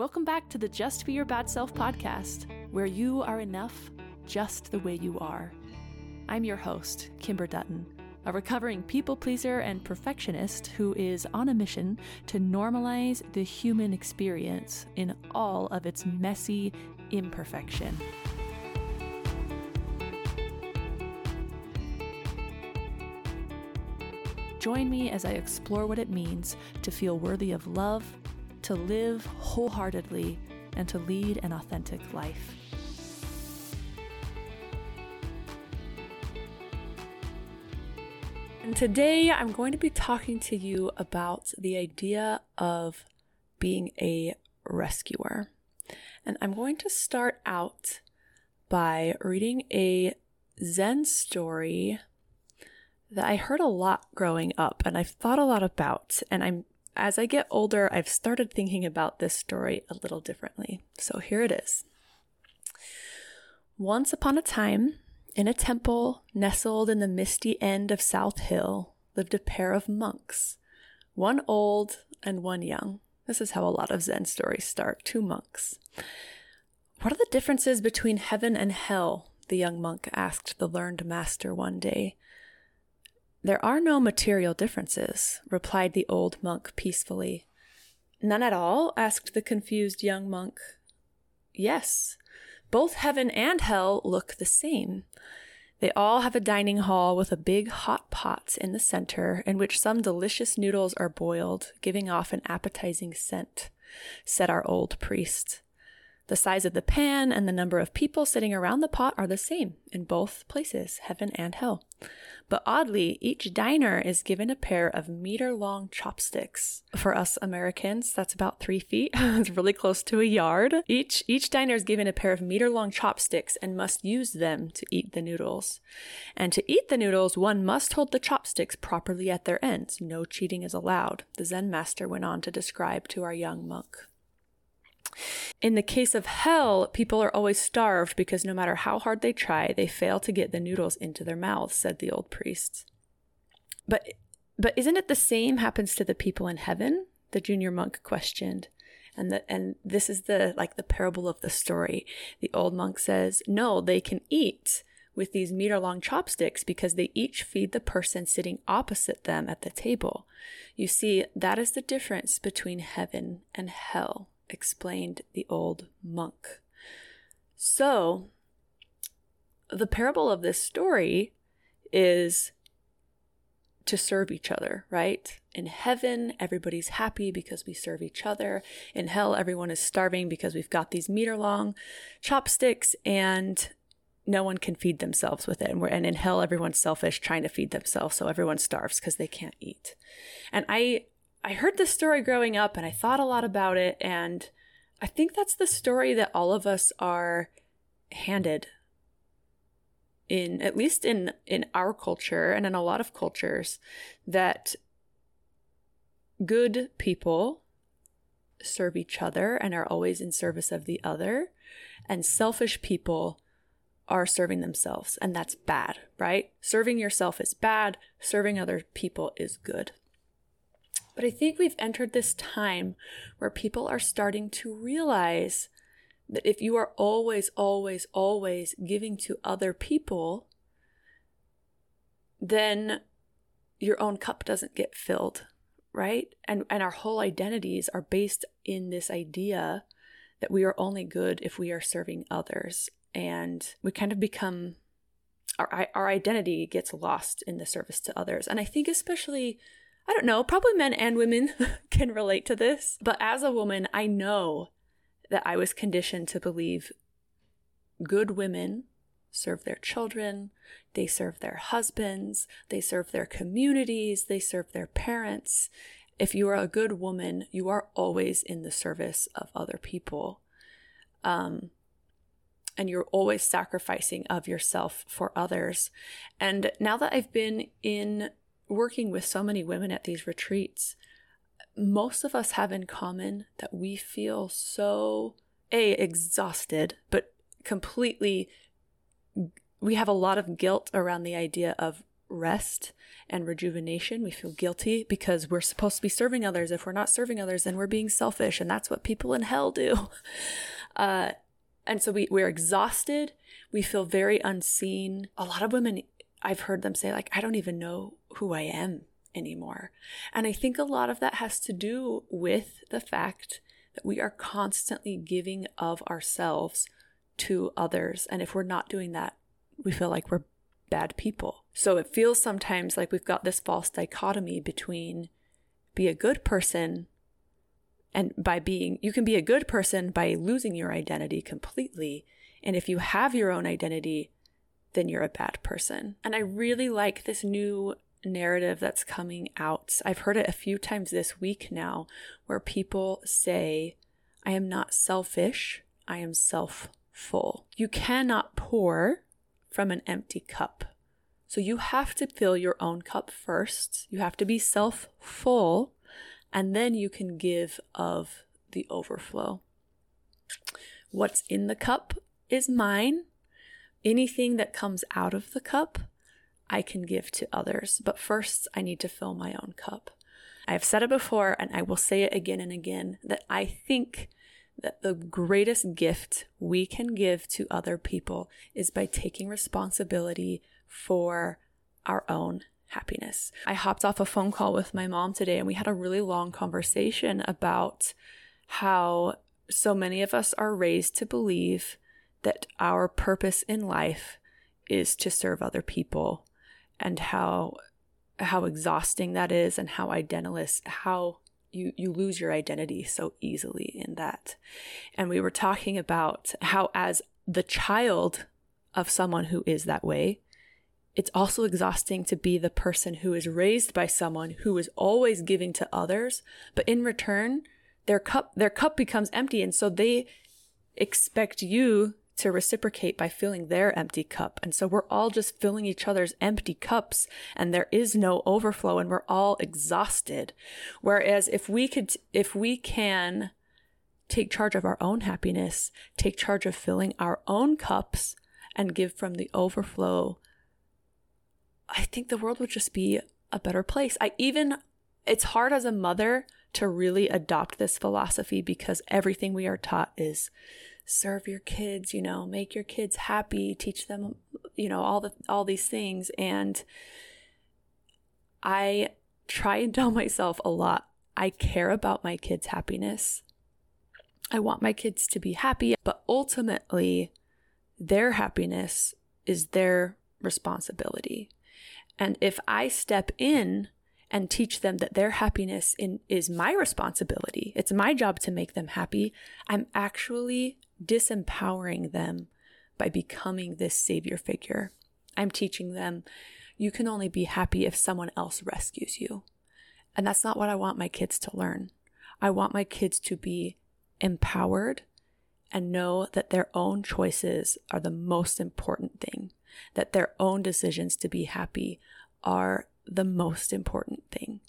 Welcome back to the Just Be Your Bad Self podcast, where you are enough just the way you are. I'm your host, Kimber Dutton, a recovering people pleaser and perfectionist who is on a mission to normalize the human experience in all of its messy imperfection. Join me as I explore what it means to feel worthy of love, to live wholeheartedly, and to lead an authentic life. And today I'm going to be talking to you about the idea of being a rescuer. And I'm going to start out by reading a Zen story that I heard a lot growing up and I've thought a lot about. And I'm, as I get older, I've started thinking about this story a little differently. So here it is. Once upon a time, in a temple nestled in the misty end of South Hill, lived a pair of monks, one old and one young. This is how a lot of Zen stories start two monks. What are the differences between heaven and hell? The young monk asked the learned master one day. There are no material differences, replied the old monk peacefully. None at all? asked the confused young monk. Yes. Both heaven and hell look the same. They all have a dining hall with a big hot pot in the center in which some delicious noodles are boiled, giving off an appetizing scent, said our old priest. The size of the pan and the number of people sitting around the pot are the same in both places, heaven and hell. But oddly, each diner is given a pair of meter long chopsticks. For us Americans, that's about three feet. it's really close to a yard. Each, each diner is given a pair of meter long chopsticks and must use them to eat the noodles. And to eat the noodles, one must hold the chopsticks properly at their ends. No cheating is allowed, the Zen master went on to describe to our young monk. In the case of hell, people are always starved because no matter how hard they try, they fail to get the noodles into their mouths, said the old priest. But but isn't it the same happens to the people in heaven? The junior monk questioned. And the, and this is the like the parable of the story. The old monk says, "No, they can eat with these meter long chopsticks because they each feed the person sitting opposite them at the table. You see, that is the difference between heaven and hell explained the old monk. So, the parable of this story is to serve each other, right? In heaven, everybody's happy because we serve each other. In hell, everyone is starving because we've got these meter long chopsticks and no one can feed themselves with it. And, and in hell, everyone's selfish trying to feed themselves. So everyone starves because they can't eat. And I I heard this story growing up and I thought a lot about it. And I think that's the story that all of us are handed in at least in in our culture and in a lot of cultures that good people serve each other and are always in service of the other and selfish people are serving themselves and that's bad right serving yourself is bad serving other people is good but I think we've entered this time where people are starting to realize that if you are always, always, always giving to other people, then your own cup doesn't get filled, right? And and our whole identities are based in this idea that we are only good if we are serving others. And we kind of become our our identity gets lost in the service to others. And I think especially I don't know, probably men and women can relate to this. But as a woman, I know that I was conditioned to believe good women serve their children, they serve their husbands, they serve their communities, they serve their parents. If you are a good woman, you are always in the service of other people. Um, and you're always sacrificing of yourself for others. And now that I've been in working with so many women at these retreats, most of us have in common that we feel so a exhausted, but completely we have a lot of guilt around the idea of rest and rejuvenation. We feel guilty because we're supposed to be serving others. If we're not serving others, then we're being selfish. And that's what people in hell do. Uh, and so we, we're exhausted. We feel very unseen. A lot of women, I've heard them say, like, I don't even know who I am anymore. And I think a lot of that has to do with the fact that we are constantly giving of ourselves to others. And if we're not doing that, we feel like we're bad people. So it feels sometimes like we've got this false dichotomy between be a good person and by being, you can be a good person by losing your identity completely. And if you have your own identity, then you're a bad person. And I really like this new narrative that's coming out. I've heard it a few times this week now where people say, I am not selfish, I am self full. You cannot pour from an empty cup. So you have to fill your own cup first. You have to be self full, and then you can give of the overflow. What's in the cup is mine. Anything that comes out of the cup, I can give to others. But first, I need to fill my own cup. I've said it before, and I will say it again and again that I think that the greatest gift we can give to other people is by taking responsibility for our own happiness. I hopped off a phone call with my mom today and we had a really long conversation about how so many of us are raised to believe that our purpose in life is to serve other people and how how exhausting that is and how identiless how you you lose your identity so easily in that. And we were talking about how as the child of someone who is that way, it's also exhausting to be the person who is raised by someone who is always giving to others, but in return, their cup their cup becomes empty and so they expect you to reciprocate by filling their empty cup. And so we're all just filling each other's empty cups and there is no overflow and we're all exhausted. Whereas if we could, if we can take charge of our own happiness, take charge of filling our own cups and give from the overflow, I think the world would just be a better place. I even, it's hard as a mother to really adopt this philosophy because everything we are taught is serve your kids, you know, make your kids happy, teach them, you know, all the all these things and I try and tell myself a lot. I care about my kids' happiness. I want my kids to be happy, but ultimately their happiness is their responsibility. And if I step in and teach them that their happiness in, is my responsibility, it's my job to make them happy, I'm actually disempowering them by becoming this savior figure. I'm teaching them you can only be happy if someone else rescues you. And that's not what I want my kids to learn. I want my kids to be empowered and know that their own choices are the most important thing, that their own decisions to be happy are the most important thing,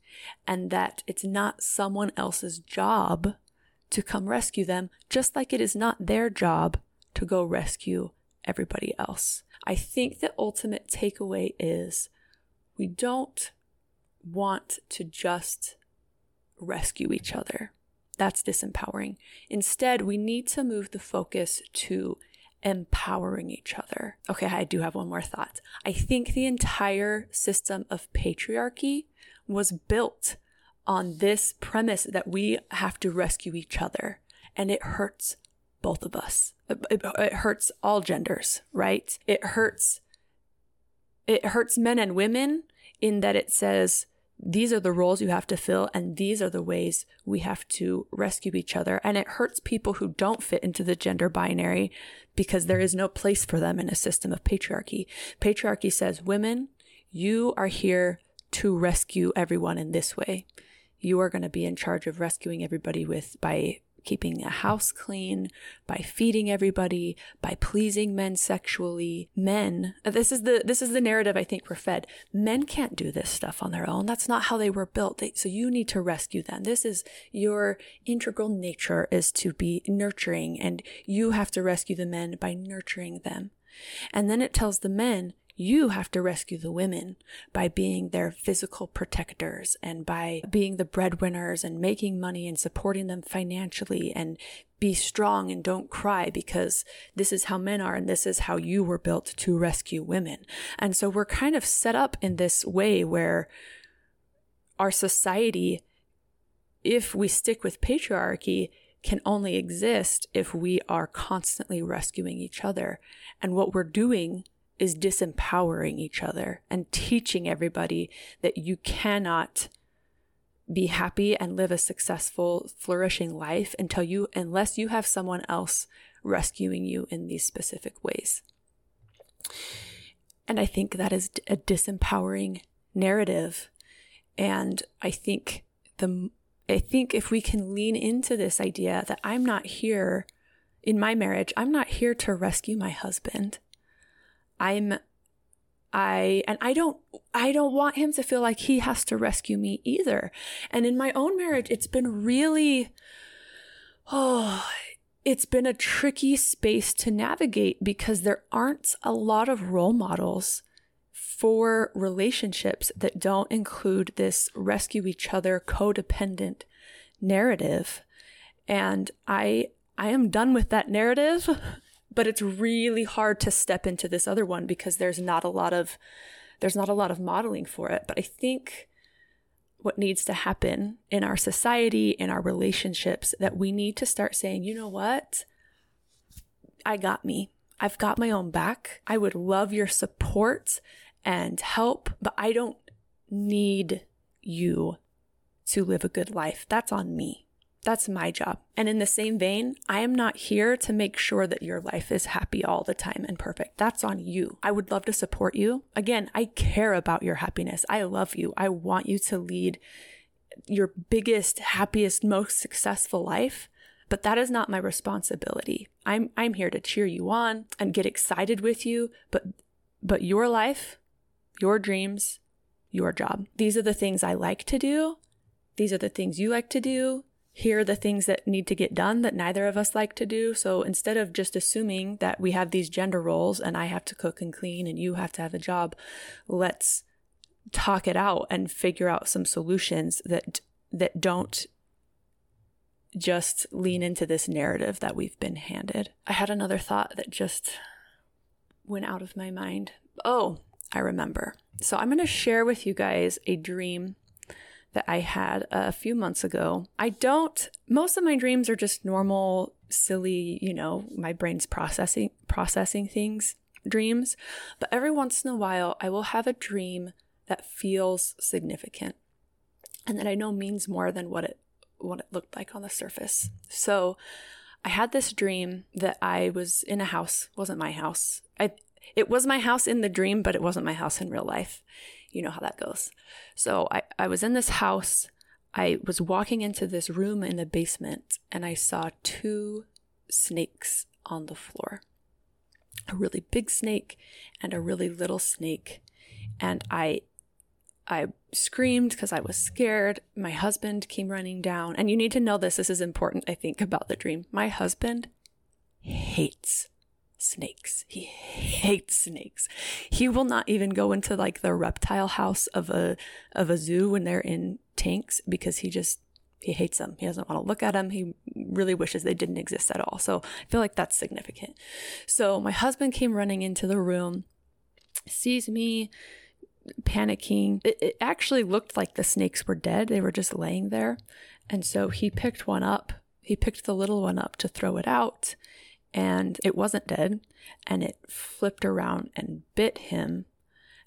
and that it's not someone else's job to come rescue them, just like it is not their job to go rescue everybody else. I think the ultimate takeaway is we don't want to just rescue each other. That's disempowering. Instead, we need to move the focus to empowering each other. Okay, I do have one more thought. I think the entire system of patriarchy was built on this premise that we have to rescue each other. And it hurts both of us. It, it, it, hurts all genders, right? It hurts, it hurts men and women in that it says, these are the roles you have to fill and these are the ways we have to rescue each other. And it hurts people who don't fit into the gender binary because there is no place for them in a system of patriarchy. Patriarchy says, women, you are here to rescue everyone in this way you are going to be in charge of rescuing everybody with by keeping a house clean, by feeding everybody, by pleasing men sexually. Men, this is the this is the narrative I think we're fed. Men can't do this stuff on their own. That's not how they were built. They, so you need to rescue them. This is your integral nature is to be nurturing and you have to rescue the men by nurturing them. And then it tells the men, You have to rescue the women by being their physical protectors and by being the breadwinners and making money and supporting them financially and be strong and don't cry because this is how men are and this is how you were built to rescue women. And so we're kind of set up in this way where our society, if we stick with patriarchy, can only exist if we are constantly rescuing each other. And what we're doing is disempowering each other and teaching everybody that you cannot be happy and live a successful, flourishing life until you, unless you have someone else rescuing you in these specific ways. And I think that is a disempowering narrative. And I think the, I think if we can lean into this idea that I'm not here in my marriage, I'm not here to rescue my husband. I'm I and I don't I don't want him to feel like he has to rescue me either. And in my own marriage it's been really oh it's been a tricky space to navigate because there aren't a lot of role models for relationships that don't include this rescue each other codependent narrative. And I I am done with that narrative. but it's really hard to step into this other one because there's not a lot of there's not a lot of modeling for it. But i think what needs to happen in our society in our relationships that we need to start saying you know what? I got me. I've got my own back. I would love your support and help but i don't need you to live a good life. That's on me that's my job. And in the same vein, I am not here to make sure that your life is happy all the time and perfect. That's on you. I would love to support you. Again, I care about your happiness. I love you. I want you to lead your biggest, happiest, most successful life. But that is not my responsibility. I'm, I'm here to cheer you on and get excited with you. But, but your life, your dreams, your job. These are the things I like to do. These are the things you like to do here are the things that need to get done that neither of us like to do. So instead of just assuming that we have these gender roles and I have to cook and clean and you have to have a job, let's talk it out and figure out some solutions that that don't just lean into this narrative that we've been handed. I had another thought that just went out of my mind. Oh, I remember. So I'm going to share with you guys a dream that I had uh, a few months ago. I don't, most of my dreams are just normal, silly, you know, my brain's processing, processing things dreams. But every once in a while, I will have a dream that feels significant and that I know means more than what it, what it looked like on the surface. So I had this dream that I was in a house, wasn't my house. I, it was my house in the dream, but it wasn't my house in real life you know how that goes. So I, I was in this house. I was walking into this room in the basement and I saw two snakes on the floor a really big snake and a really little snake. And I I screamed because I was scared. My husband came running down. And you need to know this. This is important, I think, about the dream. My husband hates snakes. He hates snakes. He will not even go into like the reptile house of a of a zoo when they're in tanks because he just he hates them. He doesn't want to look at them. He really wishes they didn't exist at all. So I feel like that's significant. So my husband came running into the room, sees me panicking. It, it actually looked like the snakes were dead. They were just laying there. And so he picked one up. He picked the little one up to throw it out and it wasn't dead and it flipped around and bit him.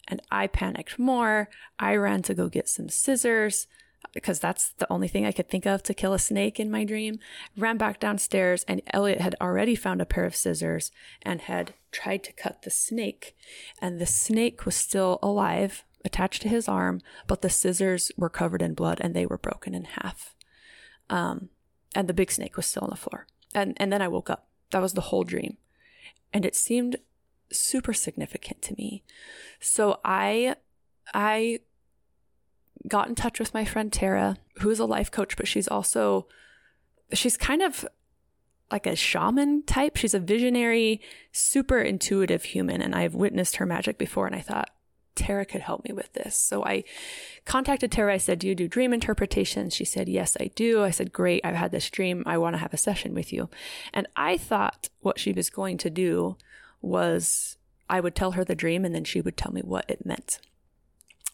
And I panicked more. I ran to go get some scissors because that's the only thing I could think of to kill a snake in my dream. Ran back downstairs, and Elliot had already found a pair of scissors and had tried to cut the snake. And the snake was still alive, attached to his arm, but the scissors were covered in blood and they were broken in half. Um, and the big snake was still on the floor. And, and then I woke up that was the whole dream. And it seemed super significant to me. So I I got in touch with my friend Tara, who is a life coach, but she's also she's kind of like a shaman type. She's a visionary, super intuitive human. And I've witnessed her magic before. And I thought, Tara could help me with this. So I contacted Tara. I said, Do you do dream interpretation? She said, Yes, I do. I said, Great. I've had this dream. I want to have a session with you. And I thought what she was going to do was I would tell her the dream and then she would tell me what it meant.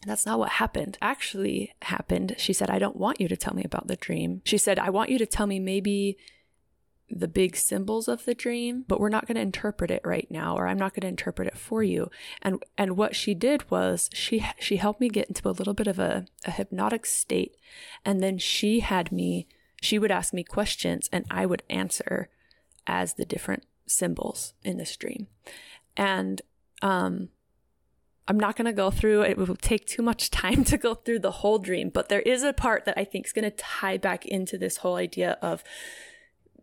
And that's not what happened. Actually happened. She said, I don't want you to tell me about the dream. She said, I want you to tell me maybe the big symbols of the dream, but we're not going to interpret it right now or I'm not going to interpret it for you. And and what she did was she she helped me get into a little bit of a, a hypnotic state and then she had me she would ask me questions and I would answer as the different symbols in this dream. And um I'm not going to go through it will take too much time to go through the whole dream, but there is a part that I think is going to tie back into this whole idea of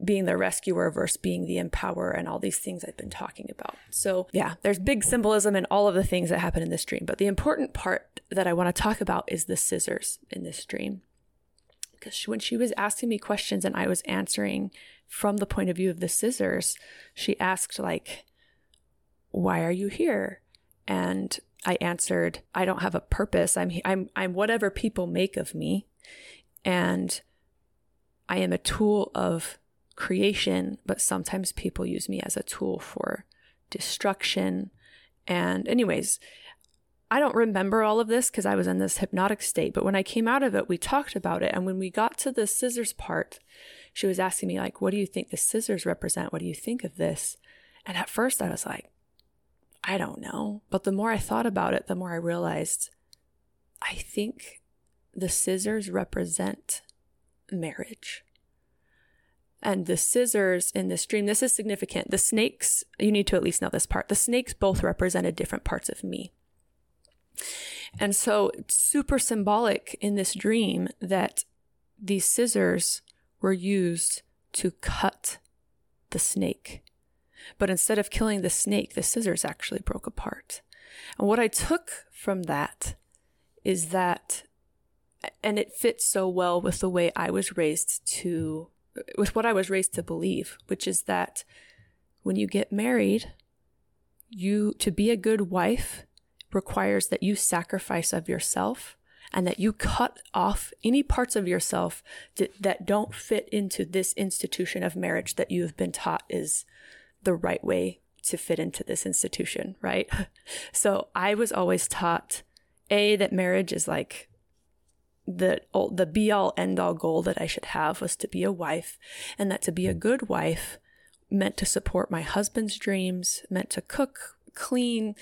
being the rescuer versus being the empower and all these things I've been talking about. So, yeah, there's big symbolism in all of the things that happen in this dream. But the important part that I want to talk about is the scissors in this dream. Because when she was asking me questions and I was answering from the point of view of the scissors, she asked, like, why are you here? And I answered, I don't have a purpose. I'm, I'm, I'm whatever people make of me. And I am a tool of creation, but sometimes people use me as a tool for destruction. And, anyways, I don't remember all of this because I was in this hypnotic state, but when I came out of it, we talked about it. And when we got to the scissors part, she was asking me, like, what do you think the scissors represent? What do you think of this? And at first I was like, I don't know. But the more I thought about it, the more I realized I think the scissors represent marriage and the scissors in this dream, this is significant. The snakes, you need to at least know this part. The snakes both represented different parts of me. And so it's super symbolic in this dream that these scissors were used to cut the snake. But instead of killing the snake, the scissors actually broke apart. And what I took from that is that, and it fits so well with the way I was raised to with what I was raised to believe, which is that when you get married, you to be a good wife requires that you sacrifice of yourself and that you cut off any parts of yourself that, that don't fit into this institution of marriage that you have been taught is the right way to fit into this institution, right? So I was always taught A, that marriage is like the the be all end all goal that I should have was to be a wife, and that to be a mm. good wife meant to support my husband's dreams, meant to cook, clean,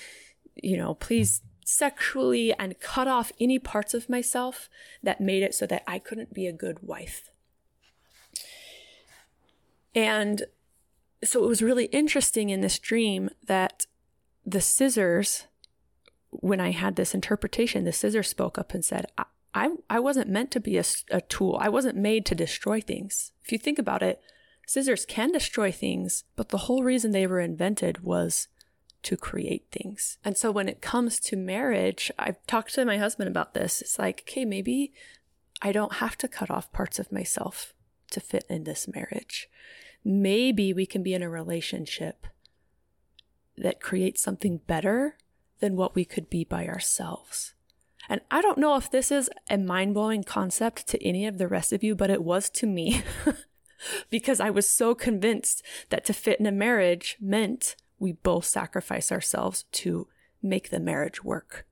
you know, please sexually and cut off any parts of myself that made it so that I couldn't be a good wife. And so it was really interesting in this dream that the scissors, when I had this interpretation, the scissors spoke up and said, I, I wasn't meant to be a, a tool. I wasn't made to destroy things. If you think about it, scissors can destroy things, but the whole reason they were invented was to create things. And so when it comes to marriage, I've talked to my husband about this. It's like, okay, maybe I don't have to cut off parts of myself to fit in this marriage. Maybe we can be in a relationship that creates something better than what we could be by ourselves. And I don't know if this is a mind blowing concept to any of the rest of you, but it was to me because I was so convinced that to fit in a marriage meant we both sacrifice ourselves to make the marriage work.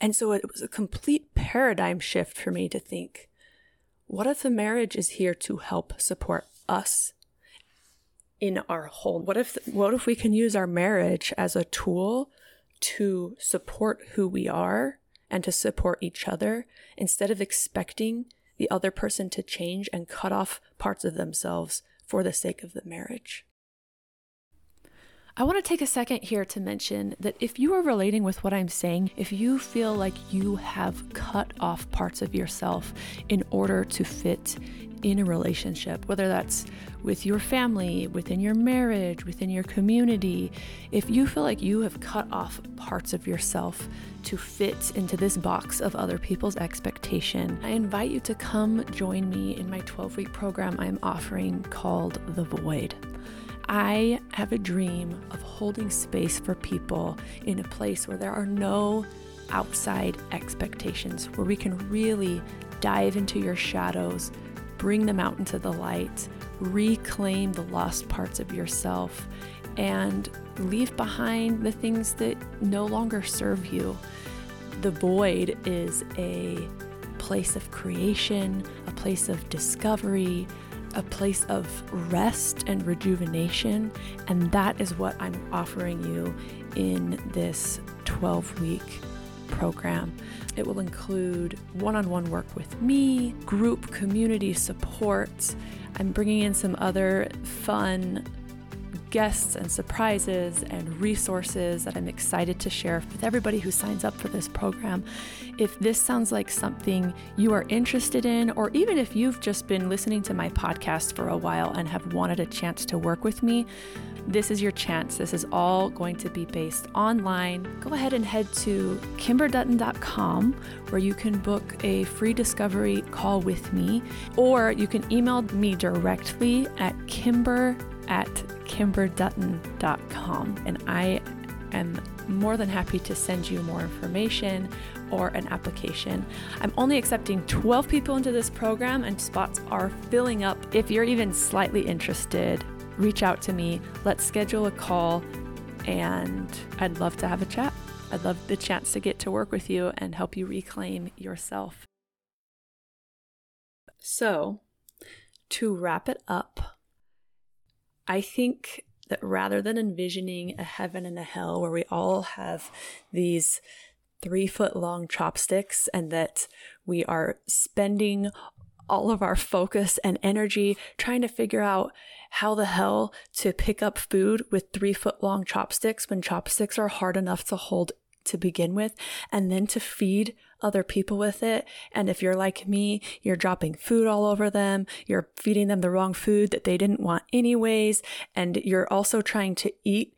And so it was a complete paradigm shift for me to think, what if the marriage is here to help support us in our whole? What if, what if we can use our marriage as a tool to support who we are and to support each other instead of expecting the other person to change and cut off parts of themselves for the sake of the marriage. I want to take a second here to mention that if you are relating with what I'm saying, if you feel like you have cut off parts of yourself in order to fit in a relationship, whether that's with your family, within your marriage, within your community, if you feel like you have cut off parts of yourself to fit into this box of other people's expectation, I invite you to come join me in my 12 week program I'm offering called The Void. I have a dream of holding space for people in a place where there are no outside expectations, where we can really dive into your shadows, bring them out into the light, reclaim the lost parts of yourself, and leave behind the things that no longer serve you. The void is a place of creation, a place of discovery, a place of rest and rejuvenation. And that is what I'm offering you in this 12 week program. It will include one on one work with me, group community support. I'm bringing in some other fun guests and surprises and resources that I'm excited to share with everybody who signs up for this program. If this sounds like something you are interested in, or even if you've just been listening to my podcast for a while and have wanted a chance to work with me, this is your chance. This is all going to be based online. Go ahead and head to kimberdutton.com where you can book a free discovery call with me, or you can email me directly at kimber at kimberdutton.com. And I am more than happy to send you more information or an application. I'm only accepting 12 people into this program, and spots are filling up. If you're even slightly interested, reach out to me. Let's schedule a call, and I'd love to have a chat. I'd love the chance to get to work with you and help you reclaim yourself. So, to wrap it up, I think that rather than envisioning a heaven and a hell where we all have these three foot long chopsticks and that we are spending all of our focus and energy trying to figure out how the hell to pick up food with three foot long chopsticks when chopsticks are hard enough to hold to begin with, and then to feed other people with it. And if you're like me, you're dropping food all over them, you're feeding them the wrong food that they didn't want anyways, and you're also trying to eat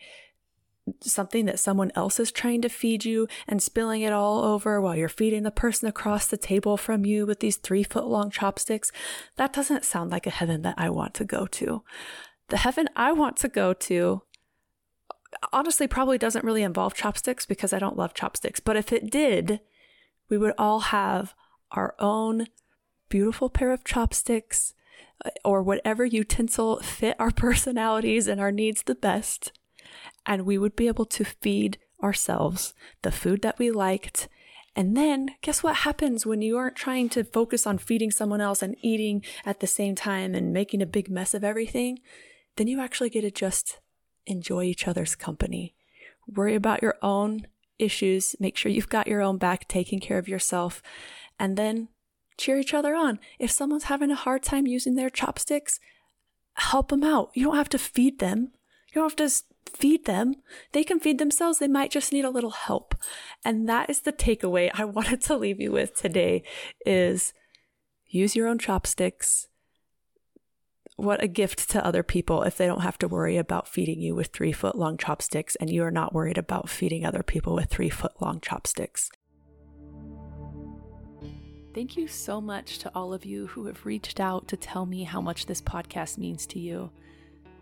something that someone else is trying to feed you and spilling it all over while you're feeding the person across the table from you with these three foot long chopsticks, that doesn't sound like a heaven that I want to go to. The heaven I want to go to honestly probably doesn't really involve chopsticks because I don't love chopsticks. But if it did, we would all have our own beautiful pair of chopsticks uh, or whatever utensil fit our personalities and our needs the best. And we would be able to feed ourselves the food that we liked. And then guess what happens when you aren't trying to focus on feeding someone else and eating at the same time and making a big mess of everything? Then you actually get to just enjoy each other's company. Worry about your own issues. Make sure you've got your own back, taking care of yourself, and then cheer each other on. If someone's having a hard time using their chopsticks, help them out. You don't have to feed them. You don't have to feed them. They can feed themselves. They might just need a little help. And that is the takeaway I wanted to leave you with today is use your own chopsticks what a gift to other people if they don't have to worry about feeding you with three foot long chopsticks and you are not worried about feeding other people with three foot long chopsticks. Thank you so much to all of you who have reached out to tell me how much this podcast means to you.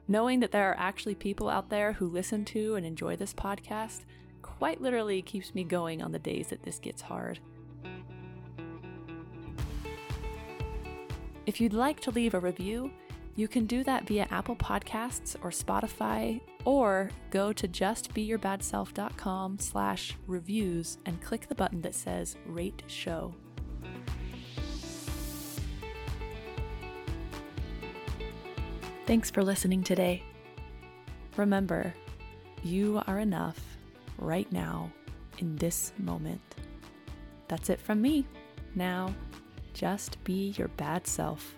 Knowing that there are actually people out there who listen to and enjoy this podcast quite literally keeps me going on the days that this gets hard. If you'd like to leave a review, you can do that via Apple Podcasts or Spotify, or go to justbeyourBadself.com slash reviews and click the button that says Rate Show. Thanks for listening today. Remember, you are enough right now in this moment. That's it from me. Now, just be your bad self.